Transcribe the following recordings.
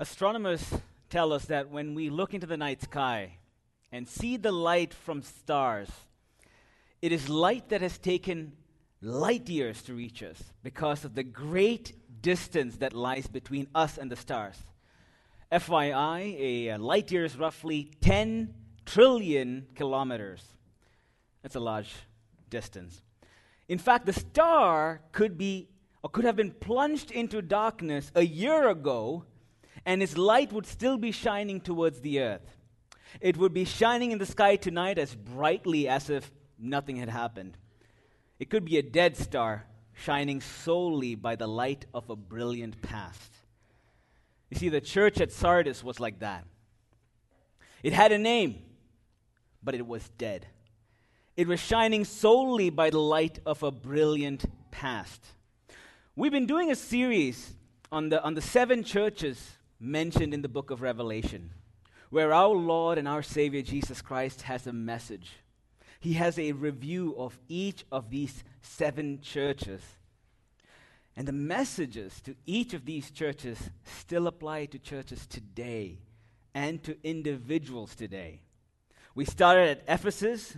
Astronomers tell us that when we look into the night sky and see the light from stars, it is light that has taken light years to reach us because of the great distance that lies between us and the stars. FYI, a light year is roughly 10 trillion kilometers. That's a large distance. In fact, the star could be or could have been plunged into darkness a year ago, and its light would still be shining towards the earth. It would be shining in the sky tonight as brightly as if nothing had happened. It could be a dead star shining solely by the light of a brilliant past. You see, the church at Sardis was like that. It had a name, but it was dead. It was shining solely by the light of a brilliant past. We've been doing a series on the, on the seven churches mentioned in the book of Revelation, where our Lord and our Savior Jesus Christ has a message. He has a review of each of these seven churches. And the messages to each of these churches still apply to churches today and to individuals today. We started at Ephesus,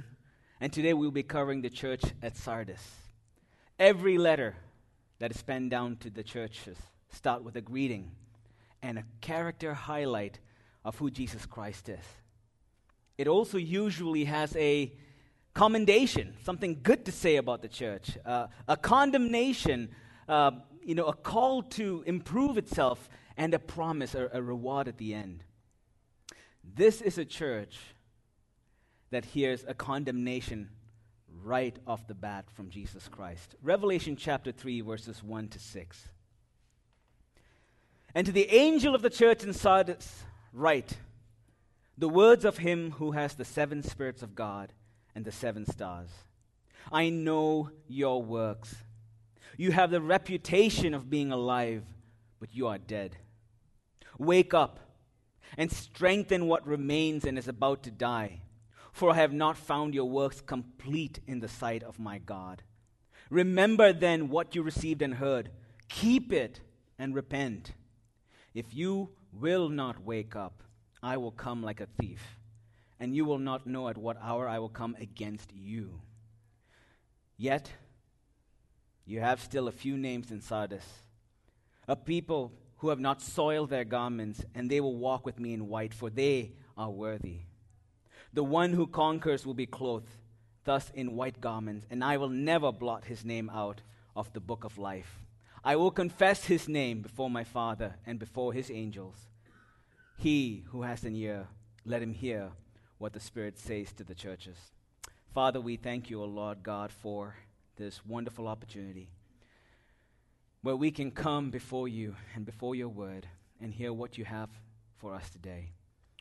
and today we'll be covering the church at Sardis. Every letter that is penned down to the churches start with a greeting and a character highlight of who Jesus Christ is. It also usually has a commendation, something good to say about the church, uh, a condemnation, uh, you know, a call to improve itself, and a promise, or a reward at the end. This is a church that hears a condemnation right off the bat from Jesus Christ. Revelation chapter 3, verses 1 to 6. And to the angel of the church in Sardis, write the words of him who has the seven spirits of God and the seven stars. I know your works. You have the reputation of being alive, but you are dead. Wake up and strengthen what remains and is about to die for I have not found your works complete in the sight of my God. Remember then what you received and heard, keep it and repent. If you will not wake up, I will come like a thief, and you will not know at what hour I will come against you. Yet, you have still a few names in Sardis, a people who have not soiled their garments, and they will walk with me in white, for they are worthy. The one who conquers will be clothed thus in white garments, and I will never blot his name out of the book of life. I will confess his name before my Father and before his angels. He who has an ear, let him hear what the Spirit says to the churches. Father, we thank you, O Lord God, for this wonderful opportunity where we can come before you and before your word and hear what you have for us today.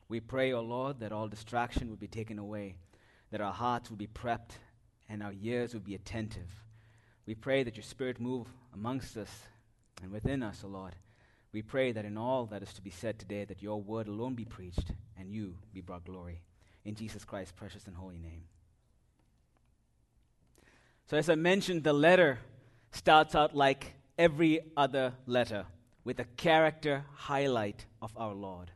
We pray, O Lord, that all distraction would be taken away, that our hearts would be prepped, and our ears would be attentive. We pray that your Spirit move amongst us and within us, O oh Lord. We pray that in all that is to be said today, that your word alone be preached and you be brought glory. In Jesus Christ's precious and holy name. So, as I mentioned, the letter starts out like every other letter with a character highlight of our Lord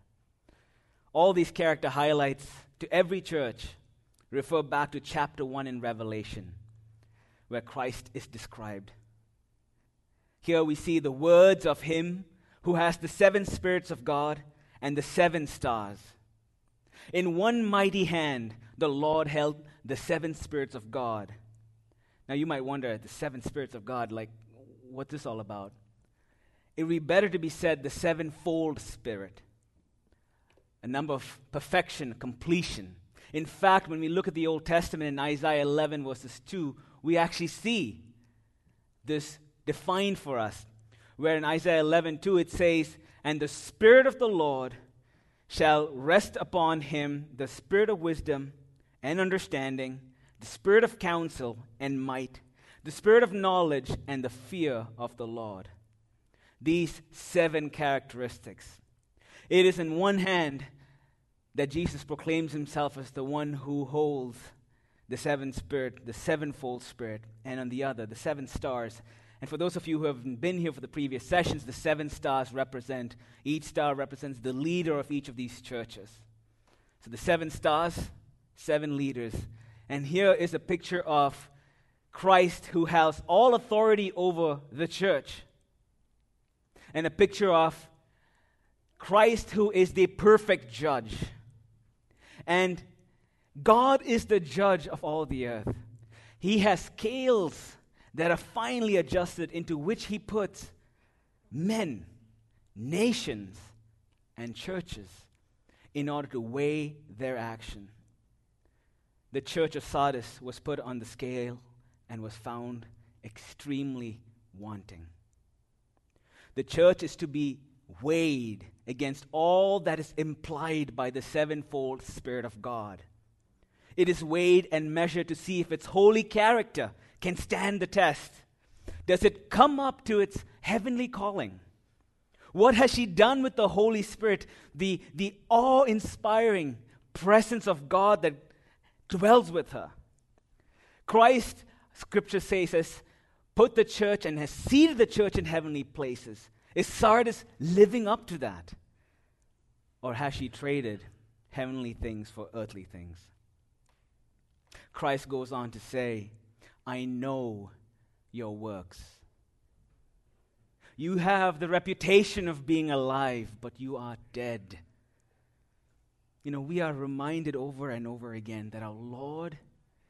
all these character highlights to every church refer back to chapter 1 in Revelation, where Christ is described. Here we see the words of Him who has the seven spirits of God and the seven stars. In one mighty hand, the Lord held the seven spirits of God. Now you might wonder, at the seven spirits of God, like, what's this all about? It would be better to be said the sevenfold spirit a number of perfection, completion. In fact, when we look at the Old Testament in Isaiah 11, verses 2, we actually see this defined for us. Where in Isaiah 11, 2, it says, And the Spirit of the Lord shall rest upon him the Spirit of wisdom and understanding, the Spirit of counsel and might, the Spirit of knowledge and the fear of the Lord. These seven characteristics it is in one hand that Jesus proclaims himself as the one who holds the seven spirit, the sevenfold spirit, and on the other, the seven stars, And for those of you who have been here for the previous sessions, the seven stars represent, each star represents the leader of each of these churches. So the seven stars, seven leaders. And here is a picture of Christ who has all authority over the church. And a picture of Christ who is the perfect judge. And God is the judge of all the earth. He has scales that are finely adjusted into which he puts men, nations, and churches in order to weigh their action. The church of Sardis was put on the scale and was found extremely wanting. The church is to be weighed against all that is implied by the sevenfold Spirit of God. It is weighed and measured to see if its holy character can stand the test? Does it come up to its heavenly calling? What has she done with the Holy Spirit, the, the awe inspiring presence of God that dwells with her? Christ, scripture says, has put the church and has seated the church in heavenly places. Is Sardis living up to that? Or has she traded heavenly things for earthly things? Christ goes on to say, I know your works. You have the reputation of being alive, but you are dead. You know, we are reminded over and over again that our Lord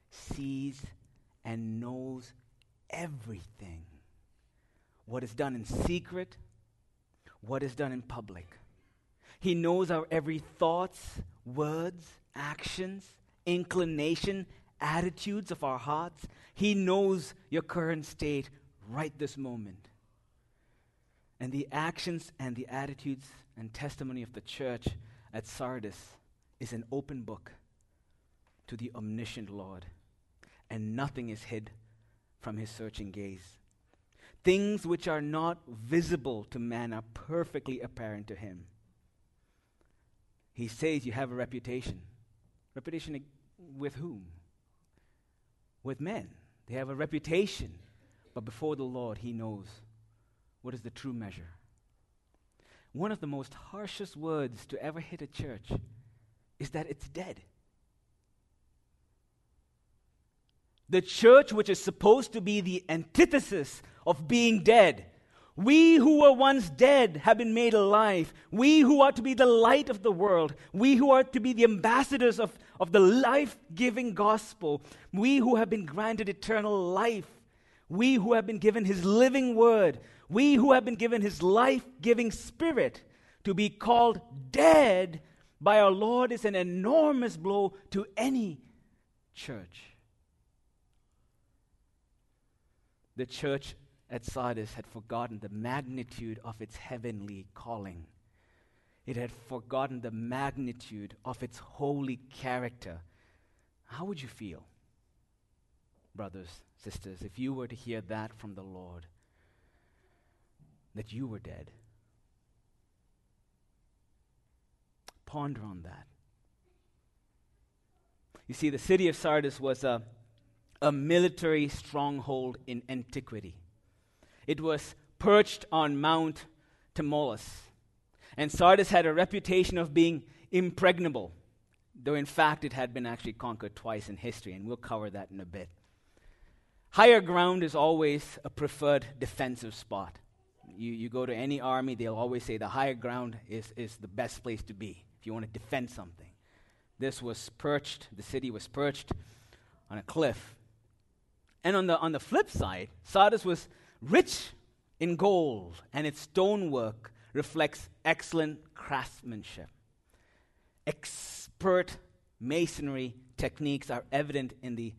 sees and knows everything. What is done in secret, what is done in public. He knows our every thoughts, words, actions, inclination, attitudes of our hearts. He knows your current state right this moment. And the actions and the attitudes and testimony of the church at Sardis is an open book to the omniscient Lord, and nothing is hid from his searching gaze. Things which are not visible to man are perfectly apparent to him. He says you have a reputation. Reputation with whom? With men. They have a reputation, but before the Lord, He knows what is the true measure. One of the most harshest words to ever hit a church is that it's dead. The church, which is supposed to be the antithesis of being dead, we who were once dead have been made alive. We who are to be the light of the world. We who are to be the ambassadors of, of the life giving gospel. We who have been granted eternal life. We who have been given his living word. We who have been given his life giving spirit to be called dead by our Lord is an enormous blow to any church. The church at Sardis had forgotten the magnitude of its heavenly calling. It had forgotten the magnitude of its holy character. How would you feel, brothers, sisters, if you were to hear that from the Lord? That you were dead. Ponder on that. You see, the city of Sardis was a, a military stronghold in antiquity. It was perched on Mount Tmolus. And Sardis had a reputation of being impregnable, though in fact it had been actually conquered twice in history, and we'll cover that in a bit. Higher ground is always a preferred defensive spot. You, you go to any army, they'll always say the higher ground is, is the best place to be if you want to defend something. This was perched, the city was perched on a cliff. And on the, on the flip side, Sardis was rich in gold, and its stonework reflects excellent craftsmanship. Expert masonry techniques are evident in the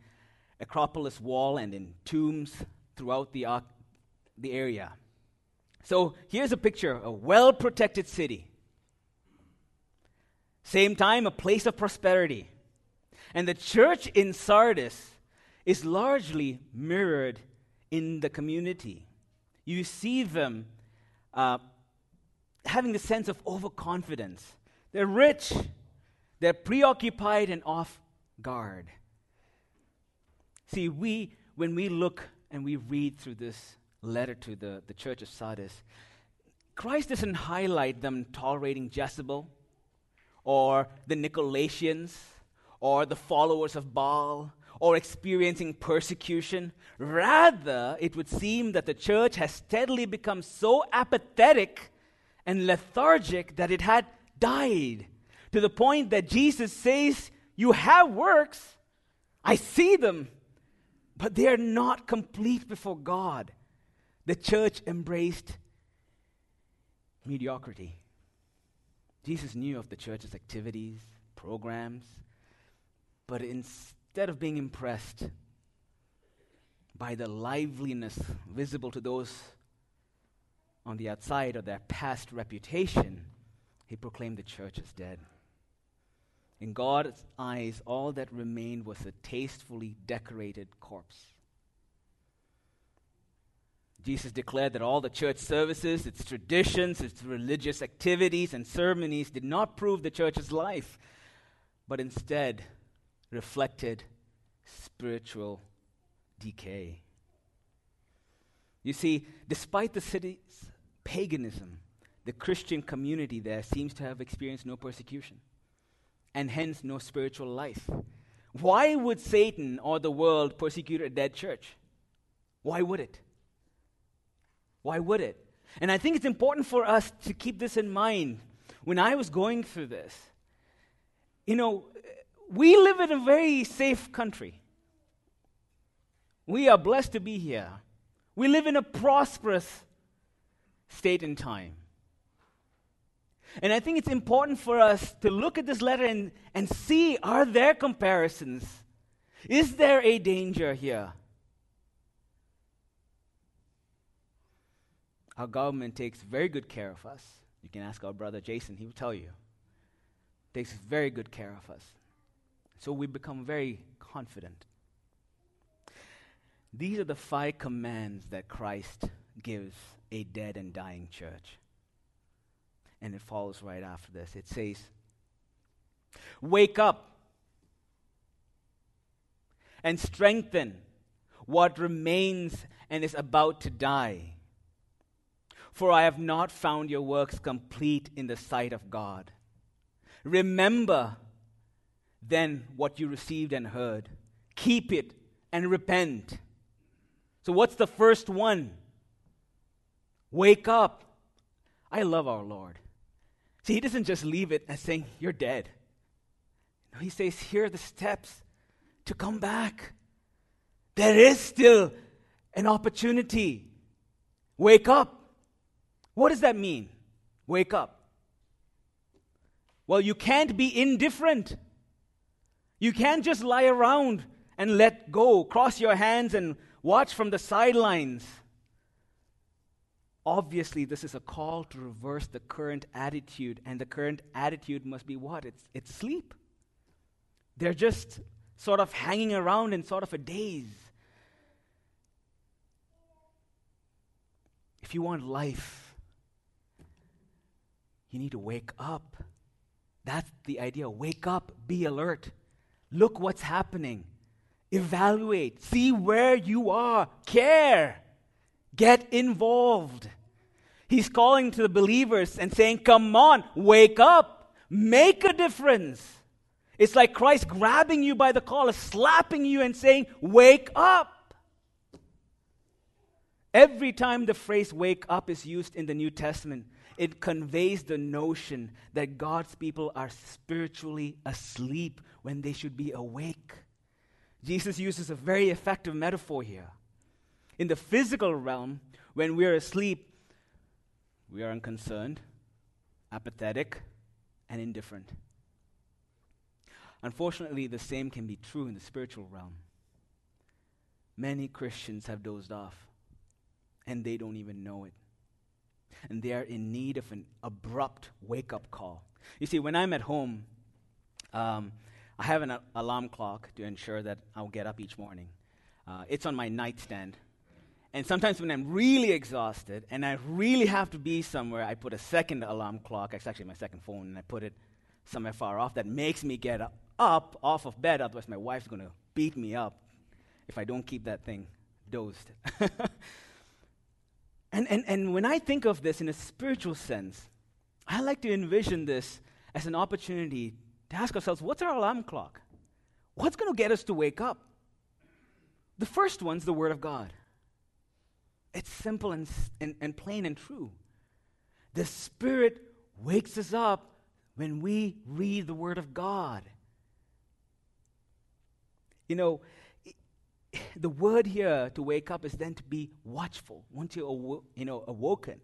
Acropolis wall and in tombs throughout the, uh, the area. So here's a picture a well protected city. Same time, a place of prosperity. And the church in Sardis is largely mirrored in the community. You see them uh, having the sense of overconfidence. They're rich, they're preoccupied and off guard. See, we, when we look and we read through this letter to the, the church of Sardis, Christ doesn't highlight them tolerating Jezebel or the Nicolaitans or the followers of Baal or experiencing persecution. Rather, it would seem that the church has steadily become so apathetic and lethargic that it had died to the point that Jesus says, You have works, I see them, but they are not complete before God. The church embraced mediocrity. Jesus knew of the church's activities, programs, but instead of being impressed by the liveliness visible to those on the outside of their past reputation, he proclaimed the church as dead. In God's eyes, all that remained was a tastefully decorated corpse. Jesus declared that all the church services, its traditions, its religious activities, and ceremonies did not prove the church's life, but instead reflected spiritual decay. You see, despite the city's paganism, the Christian community there seems to have experienced no persecution and hence no spiritual life. Why would Satan or the world persecute a dead church? Why would it? Why would it? And I think it's important for us to keep this in mind when I was going through this. You know, we live in a very safe country. We are blessed to be here. We live in a prosperous state and time. And I think it's important for us to look at this letter and, and see are there comparisons? Is there a danger here? Our government takes very good care of us. You can ask our brother Jason, he will tell you. Takes very good care of us. So we become very confident. These are the five commands that Christ gives a dead and dying church. And it follows right after this. It says, Wake up and strengthen what remains and is about to die for I have not found your works complete in the sight of God. Remember then what you received and heard, keep it and repent. So, what's the first one? Wake up. I love our Lord. See, He doesn't just leave it as saying, You're dead. No, He says, Here are the steps to come back. There is still an opportunity. Wake up. What does that mean? Wake up. Well, you can't be indifferent. You can't just lie around and let go, cross your hands and watch from the sidelines. Obviously, this is a call to reverse the current attitude, and the current attitude must be what? It's, it's sleep. They're just sort of hanging around in sort of a daze. If you want life, you need to wake up. That's the idea. Wake up, be alert. Look what's happening. Evaluate, see where you are, care, get involved. He's calling to the believers and saying, Come on, wake up, make a difference. It's like Christ grabbing you by the collar, slapping you, and saying, Wake up. Every time the phrase wake up is used in the New Testament, it conveys the notion that God's people are spiritually asleep when they should be awake. Jesus uses a very effective metaphor here. In the physical realm, when we're asleep, we are unconcerned, apathetic, and indifferent. Unfortunately, the same can be true in the spiritual realm. Many Christians have dozed off, and they don't even know it and they are in need of an abrupt wake up call. You see, when I'm at home, um, I have an alarm clock to ensure that I'll get up each morning. Uh, it's on my nightstand. And sometimes when I'm really exhausted and I really have to be somewhere, I put a second alarm clock. It's actually my second phone, and I put it somewhere far off that makes me get up, off of bed. Otherwise, my wife's going to beat me up if I don't keep that thing dozed. And, and, and when I think of this in a spiritual sense, I like to envision this as an opportunity to ask ourselves what's our alarm clock? What's going to get us to wake up? The first one's the Word of God. It's simple and, and, and plain and true. The Spirit wakes us up when we read the Word of God. You know, the word here to wake up is then to be watchful, once you're awo- you know, awoken.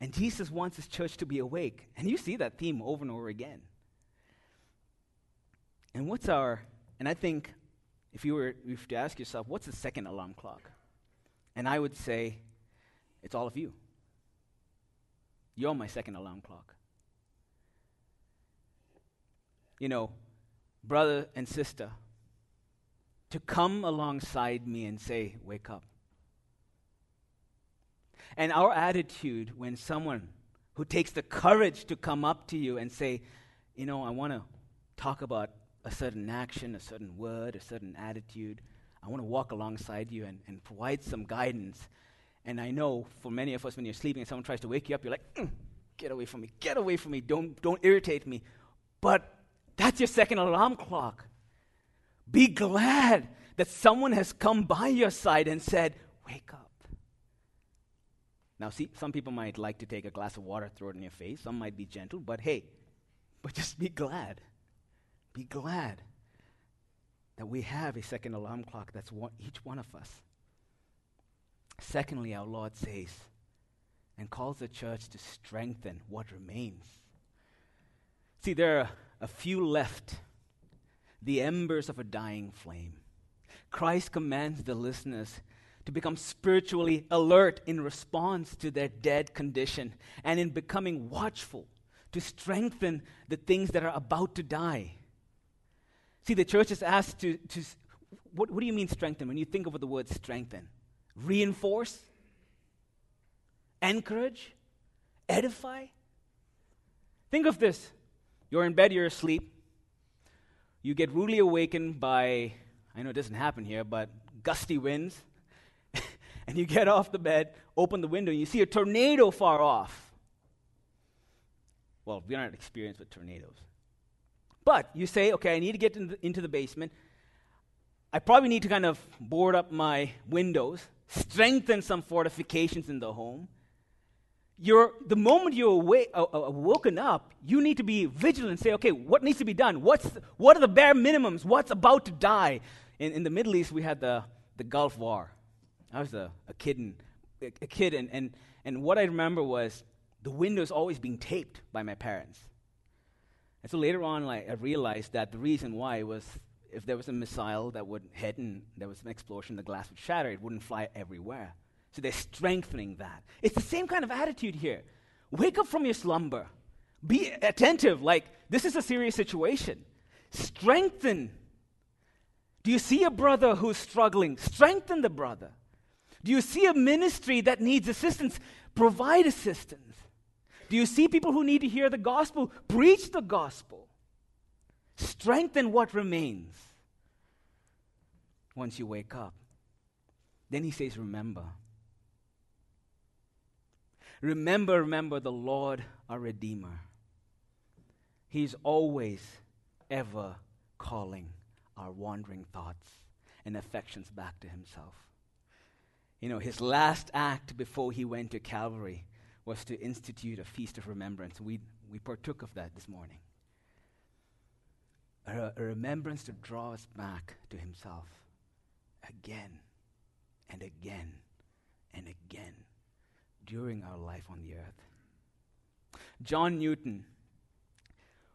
And Jesus wants his church to be awake. And you see that theme over and over again. And what's our, and I think if you were if to ask yourself, what's the second alarm clock? And I would say, it's all of you. You're my second alarm clock. You know, brother and sister, to come alongside me and say, Wake up. And our attitude when someone who takes the courage to come up to you and say, You know, I want to talk about a certain action, a certain word, a certain attitude. I want to walk alongside you and, and provide some guidance. And I know for many of us, when you're sleeping and someone tries to wake you up, you're like, mm, get away from me, get away from me, don't, don't irritate me. But that's your second alarm clock. Be glad that someone has come by your side and said, Wake up. Now, see, some people might like to take a glass of water, throw it in your face. Some might be gentle, but hey, but just be glad. Be glad that we have a second alarm clock that's one, each one of us. Secondly, our Lord says and calls the church to strengthen what remains. See, there are a few left the embers of a dying flame. Christ commands the listeners to become spiritually alert in response to their dead condition and in becoming watchful to strengthen the things that are about to die. See, the church is asked to, to what, what do you mean strengthen when you think of the word strengthen? Reinforce? Encourage? Edify? Think of this. You're in bed, you're asleep you get rudely awakened by, I know it doesn't happen here, but gusty winds. and you get off the bed, open the window, and you see a tornado far off. Well, we're not experienced with tornadoes. But you say, okay, I need to get into the, into the basement. I probably need to kind of board up my windows, strengthen some fortifications in the home you're, the moment you're awake, uh, uh, woken up, you need to be vigilant say, okay, what needs to be done? What's the, what are the bare minimums? What's about to die? In, in the Middle East, we had the, the Gulf War. I was a, a kid, and, a, a kid and, and, and what I remember was the windows always being taped by my parents. And so later on, like, I realized that the reason why was if there was a missile that would hit and there was an explosion, the glass would shatter, it wouldn't fly everywhere. So they're strengthening that. It's the same kind of attitude here. Wake up from your slumber. Be attentive, like this is a serious situation. Strengthen. Do you see a brother who's struggling? Strengthen the brother. Do you see a ministry that needs assistance? Provide assistance. Do you see people who need to hear the gospel? Preach the gospel. Strengthen what remains once you wake up. Then he says, Remember. Remember, remember the Lord our Redeemer. He's always, ever calling our wandering thoughts and affections back to Himself. You know, His last act before He went to Calvary was to institute a feast of remembrance. We, we partook of that this morning. A, a remembrance to draw us back to Himself again and again and again during our life on the earth. John Newton,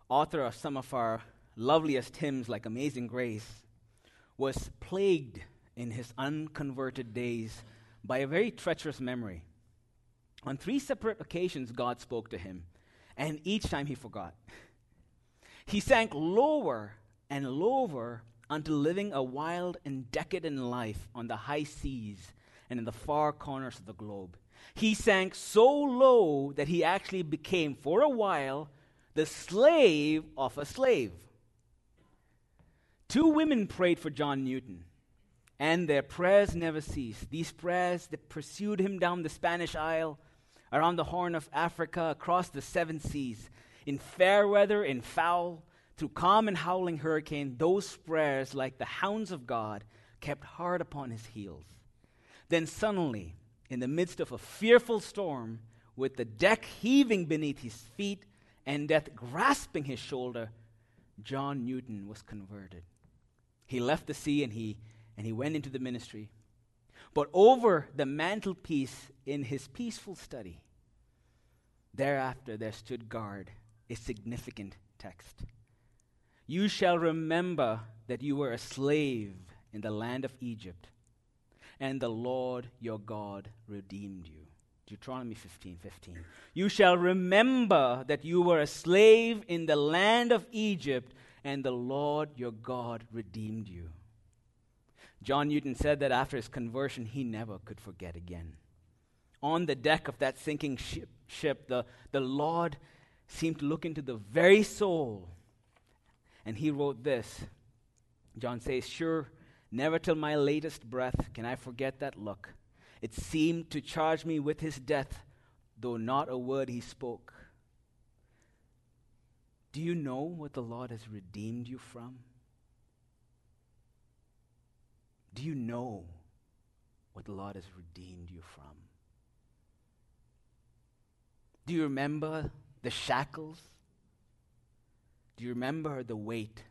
author of some of our loveliest hymns like Amazing Grace, was plagued in his unconverted days by a very treacherous memory. On three separate occasions, God spoke to him, and each time he forgot. He sank lower and lower until living a wild and decadent life on the high seas and in the far corners of the globe. He sank so low that he actually became, for a while, the slave of a slave. Two women prayed for John Newton. And their prayers never ceased. These prayers that pursued him down the Spanish Isle, around the Horn of Africa, across the seven seas, in fair weather, in foul, through calm and howling hurricane, those prayers, like the hounds of God, kept hard upon his heels. Then suddenly, in the midst of a fearful storm, with the deck heaving beneath his feet and death grasping his shoulder, John Newton was converted. He left the sea and he, and he went into the ministry. But over the mantelpiece in his peaceful study, thereafter there stood guard a significant text. You shall remember that you were a slave in the land of Egypt, and the Lord your God redeemed you. Deuteronomy 15 15. You shall remember that you were a slave in the land of Egypt, and the Lord your God redeemed you. John Newton said that after his conversion, he never could forget again. On the deck of that sinking ship, ship the, the Lord seemed to look into the very soul, and he wrote this. John says, Sure, never till my latest breath can I forget that look it seemed to charge me with his death, though not a word he spoke. Do you know what the Lord has redeemed you from? Do you know what the Lord has redeemed you from? Do you remember the shackles? Do you remember the weight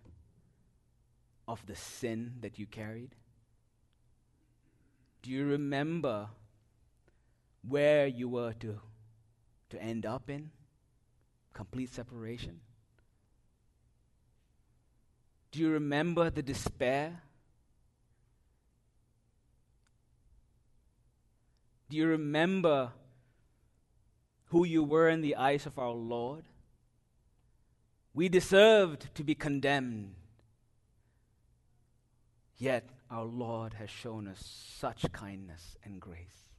of the sin that you carried? Do you remember where you were to, to end up in? Complete separation? Do you remember the despair? Do you remember who you were in the eyes of our Lord? We deserved to be condemned. Yet our Lord has shown us such kindness and grace.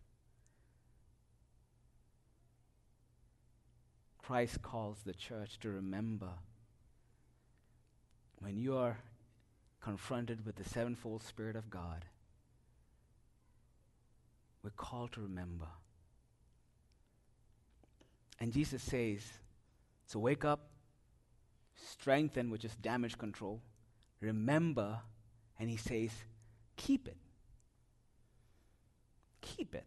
Christ calls the church to remember when you are confronted with the sevenfold Spirit of God, we're called to remember. And Jesus says, so wake up, strengthen, which is damage control, remember, and he says, keep it. Keep it.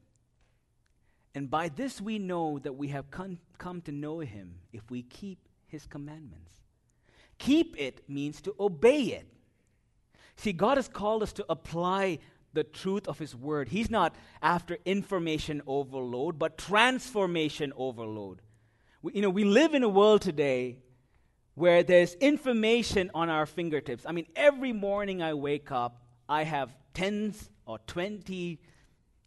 And by this we know that we have come, come to know him if we keep his commandments. Keep it means to obey it. See, God has called us to apply the truth of his word. He's not after information overload, but transformation overload. We, you know, we live in a world today where there's information on our fingertips. I mean, every morning I wake up, I have tens or 20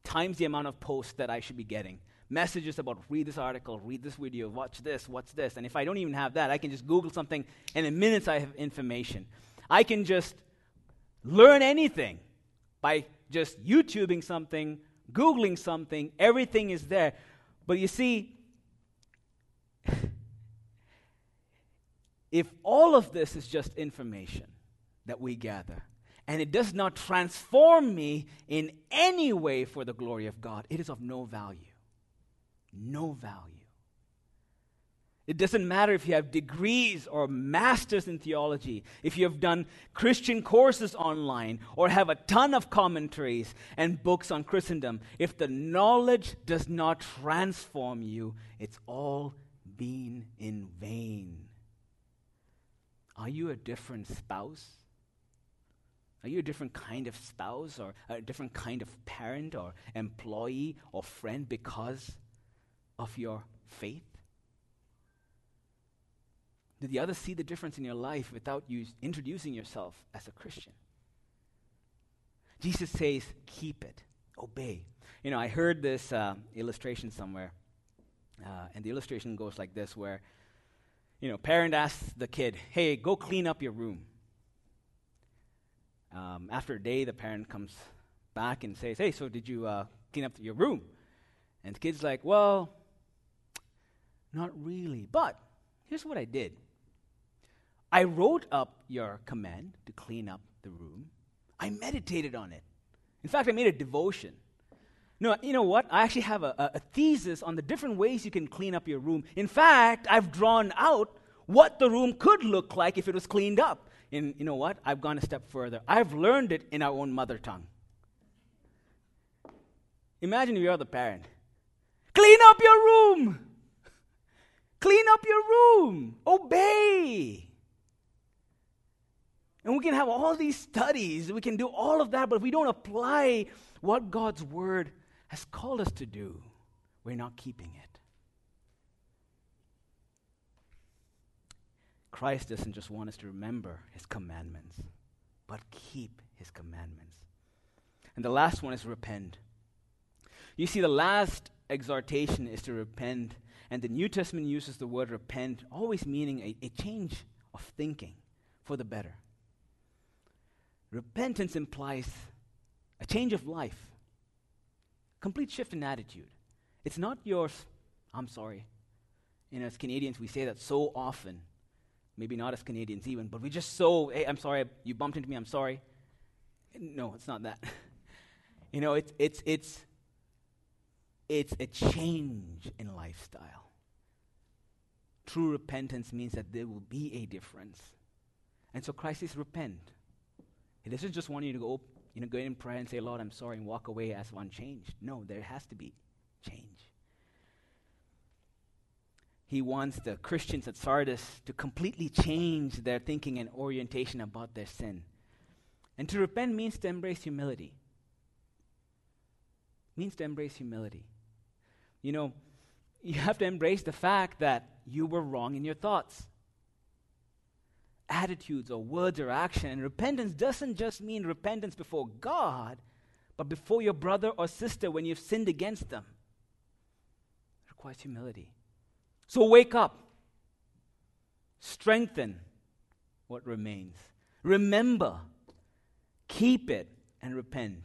times the amount of posts that I should be getting. Messages about read this article, read this video, watch this, what's this. And if I don't even have that, I can just Google something, and in minutes I have information. I can just learn anything by just YouTubing something, Googling something, everything is there. But you see, if all of this is just information that we gather, and it does not transform me in any way for the glory of God, it is of no value. No value. It doesn't matter if you have degrees or masters in theology, if you have done Christian courses online, or have a ton of commentaries and books on Christendom. If the knowledge does not transform you, it's all been in vain. Are you a different spouse? Are you a different kind of spouse or a different kind of parent or employee or friend because of your faith? Did the others see the difference in your life without you introducing yourself as a Christian? Jesus says, keep it, obey. You know, I heard this uh, illustration somewhere, uh, and the illustration goes like this where, you know, parent asks the kid, hey, go clean up your room. Um, after a day, the parent comes back and says, Hey, so did you uh, clean up your room? And the kid's like, Well, not really. But here's what I did I wrote up your command to clean up the room, I meditated on it. In fact, I made a devotion. No, you know what? I actually have a, a, thesis on the different ways you can clean up your room. In fact, I've drawn out what the room could look like if it was cleaned up. And you know what? I've gone a step further. I've learned it in our own mother tongue. Imagine if you're the parent. Clean up your room! Clean up your room! Obey! And we can have all these studies, we can do all of that, but if we don't apply what God's word has called us to do, we're not keeping it. Christ doesn't just want us to remember his commandments, but keep his commandments. And the last one is repent. You see, the last exhortation is to repent, and the New Testament uses the word repent, always meaning a, a change of thinking for the better. Repentance implies a change of life, complete shift in attitude. It's not yours, I'm sorry. You know, as Canadians, we say that so often. Maybe not as Canadians even, but we just so, hey, I'm sorry, you bumped into me, I'm sorry. No, it's not that. you know, it's, it's, it's, it's a change in lifestyle. True repentance means that there will be a difference. And so Christ says, repent. He doesn't just want you to go, you know, go in prayer and say, Lord, I'm sorry, and walk away as unchanged. No, there has to be change. He wants the Christians at Sardis to completely change their thinking and orientation about their sin. And to repent means to embrace humility. Means to embrace humility. You know, you have to embrace the fact that you were wrong in your thoughts attitudes or words or action. And repentance doesn't just mean repentance before God, but before your brother or sister when you've sinned against them. It requires humility. So wake up, strengthen what remains, remember, keep it, and repent.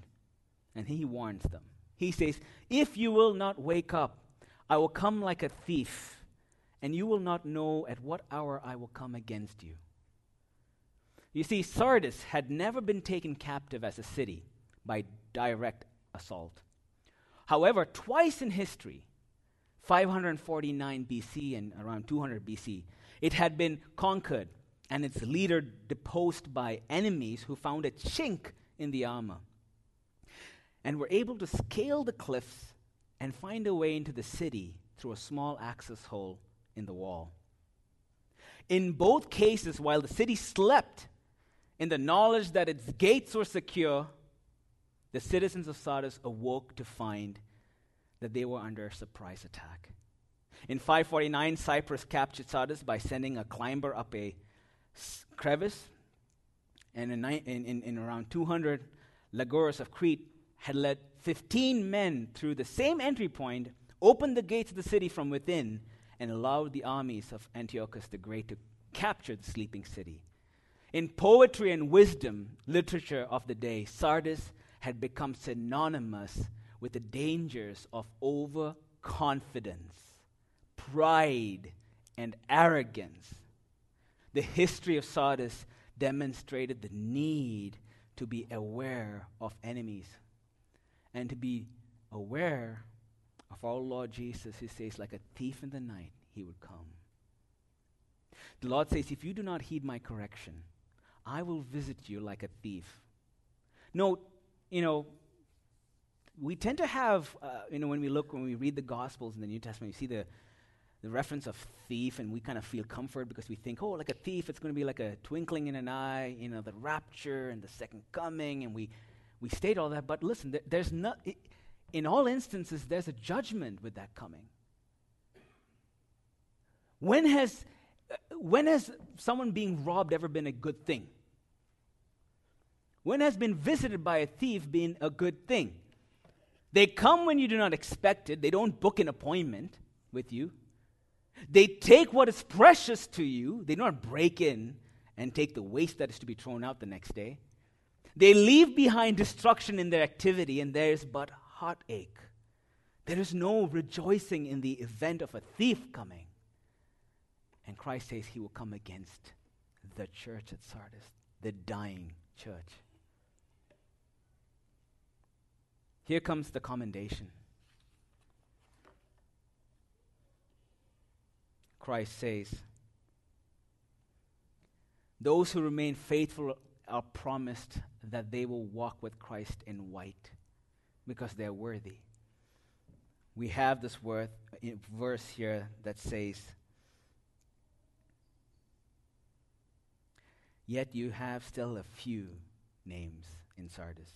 And he warns them. He says, If you will not wake up, I will come like a thief, and you will not know at what hour I will come against you. You see, Sardis had never been taken captive as a city by direct assault. However, twice in history, 549 BC and around 200 BC, it had been conquered and its leader deposed by enemies who found a chink in the armor and were able to scale the cliffs and find a way into the city through a small access hole in the wall. In both cases, while the city slept, in the knowledge that its gates were secure, the citizens of Sardis awoke to find that they were under a surprise attack. In 549, Cyrus captured Sardis by sending a climber up a crevice. And in, in, in around 200, Lygoras of Crete had led 15 men through the same entry point, opened the gates of the city from within, and allowed the armies of Antiochus the Great to capture the sleeping city. In poetry and wisdom literature of the day, Sardis had become synonymous with the dangers of overconfidence, pride, and arrogance. The history of Sardis demonstrated the need to be aware of enemies and to be aware of our Lord Jesus, who says, like a thief in the night, he would come. The Lord says, If you do not heed my correction, I will visit you like a thief. Note, you know, we tend to have, uh, you know, when we look, when we read the Gospels in the New Testament, you see the, the reference of thief, and we kind of feel comfort because we think, oh, like a thief, it's going to be like a twinkling in an eye, you know, the rapture and the second coming, and we, we state all that. But listen, there, there's not, in all instances, there's a judgment with that coming. When has when has someone being robbed ever been a good thing? When has been visited by a thief been a good thing? They come when you do not expect it. They don't book an appointment with you. They take what is precious to you. They do not break in and take the waste that is to be thrown out the next day. They leave behind destruction in their activity, and there is but heartache. There is no rejoicing in the event of a thief coming. And Christ says he will come against the church at Sardis, the dying church. Here comes the commendation. Christ says, Those who remain faithful are promised that they will walk with Christ in white because they're worthy. We have this verse here that says, Yet you have still a few names in Sardis.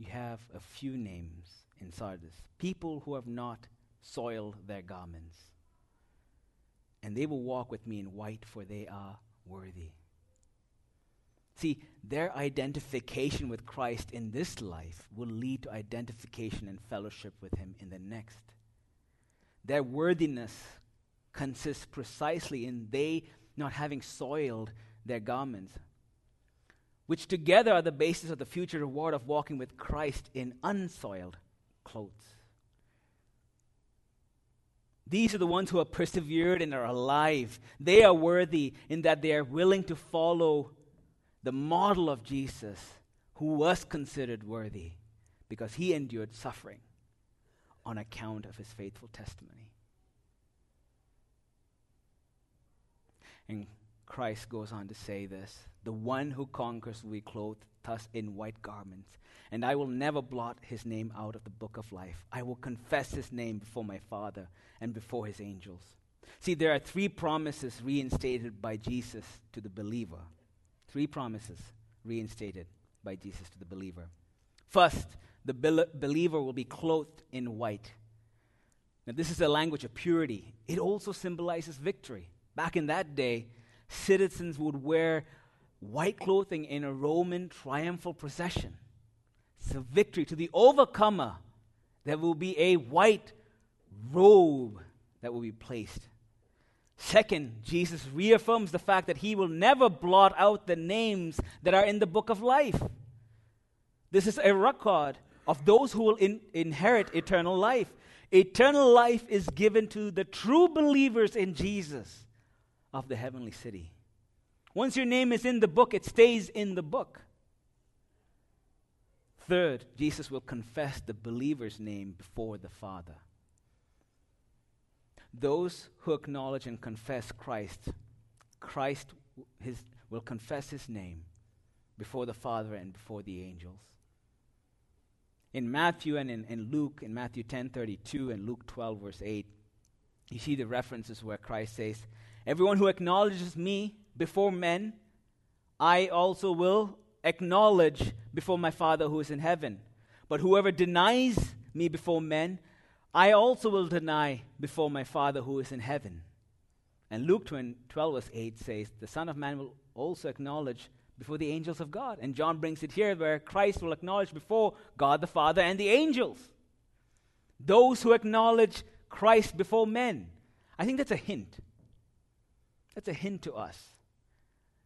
You have a few names in Sardis. People who have not soiled their garments. And they will walk with me in white, for they are worthy. See, their identification with Christ in this life will lead to identification and fellowship with Him in the next. Their worthiness consists precisely in they not having soiled their garments, which together are the basis of the future reward of walking with Christ in unsoiled clothes. These are the ones who have persevered and are alive. They are worthy in that they are willing to follow the model of Jesus, who was considered worthy because he endured suffering on account of his faithful testimony. And Christ goes on to say this The one who conquers will be clothed thus in white garments, and I will never blot his name out of the book of life. I will confess his name before my Father and before his angels. See, there are three promises reinstated by Jesus to the believer. Three promises reinstated by Jesus to the believer. First, the be- believer will be clothed in white. Now, this is a language of purity. It also symbolizes victory. Back in that day, citizens would wear white clothing in a Roman triumphal procession. It's a victory. To the overcomer, there will be a white robe that will be placed. Second, Jesus reaffirms the fact that he will never blot out the names that are in the book of life. This is a record of those who will in- inherit eternal life. Eternal life is given to the true believers in Jesus of the heavenly city. Once your name is in the book, it stays in the book. Third, Jesus will confess the believer's name before the Father. Those who acknowledge and confess Christ, Christ his, will confess his name before the Father and before the angels. In Matthew and in, in Luke, in Matthew 10 32 and Luke 12, verse 8, you see the references where Christ says, Everyone who acknowledges me before men, I also will acknowledge before my Father who is in heaven. But whoever denies me before men, I also will deny before my Father who is in heaven. And Luke 12, verse 8 says, The Son of Man will also acknowledge before the angels of God. And John brings it here where Christ will acknowledge before God the Father and the angels. Those who acknowledge Christ before men. I think that's a hint. That's a hint to us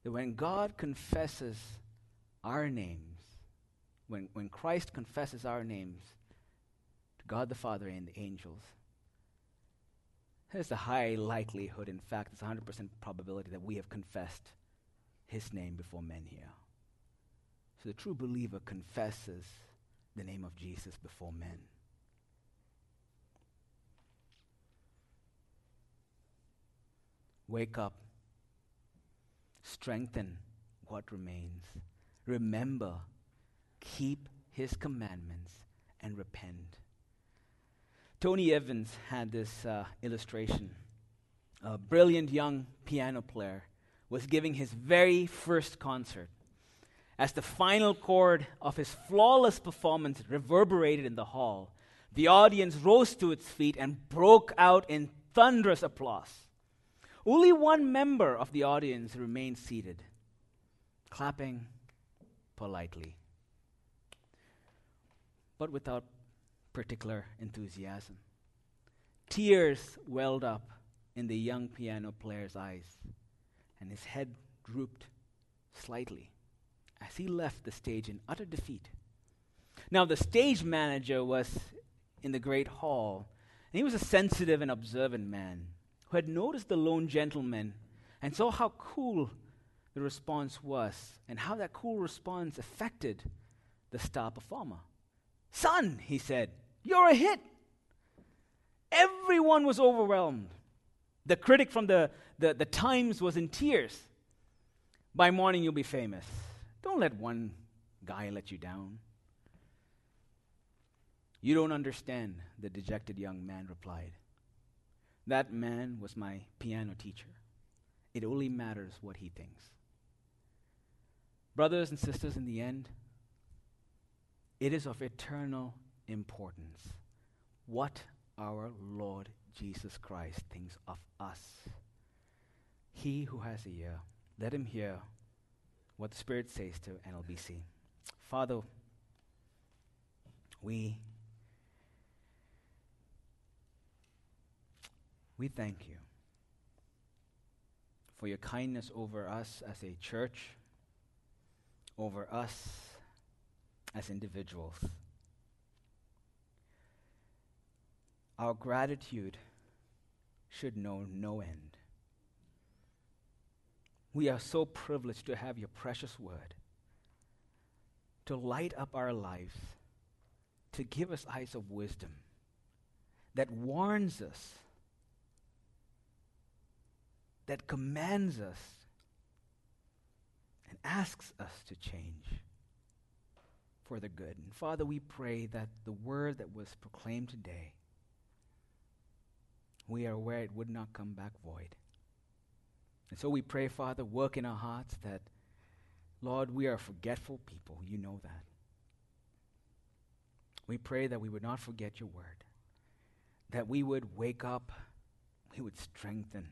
that when God confesses our names, when, when Christ confesses our names, to God the Father and the angels. There's a high likelihood, in fact, it's a 100% probability that we have confessed his name before men here. So the true believer confesses the name of Jesus before men. Wake up. Strengthen what remains. Remember, keep his commandments, and repent. Tony Evans had this uh, illustration. A brilliant young piano player was giving his very first concert. As the final chord of his flawless performance reverberated in the hall, the audience rose to its feet and broke out in thunderous applause. Only one member of the audience remained seated, clapping politely, but without particular enthusiasm. Tears welled up in the young piano player's eyes, and his head drooped slightly as he left the stage in utter defeat. Now, the stage manager was in the great hall, and he was a sensitive and observant man who had noticed the lone gentleman and saw how cool the response was and how that cool response affected the star performer. Son, he said, you're a hit. Everyone was overwhelmed. The critic from the, the, the Times was in tears. By morning, you'll be famous. Don't let one guy let you down. You don't understand, the dejected young man replied. That man was my piano teacher. It only matters what he thinks. Brothers and sisters, in the end, it is of eternal importance what our Lord Jesus Christ thinks of us. He who has a ear, let him hear what the Spirit says to NLBC. Father, we we thank you for your kindness over us as a church, over us as individuals. Our gratitude should know no end. We are so privileged to have your precious word to light up our lives, to give us eyes of wisdom that warns us, that commands us, and asks us to change for the good. And Father, we pray that the word that was proclaimed today, we are aware it would not come back void. And so we pray, Father, work in our hearts that, Lord, we are forgetful people. You know that. We pray that we would not forget your word, that we would wake up, we would strengthen,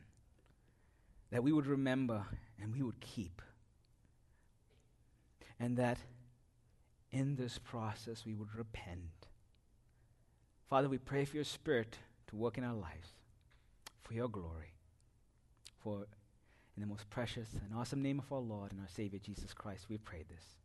that we would remember, and we would keep. And that in this process we would repent. Father, we pray for your spirit to work in our lives for your glory. For in the most precious and awesome name of our Lord and our Savior Jesus Christ, we pray this.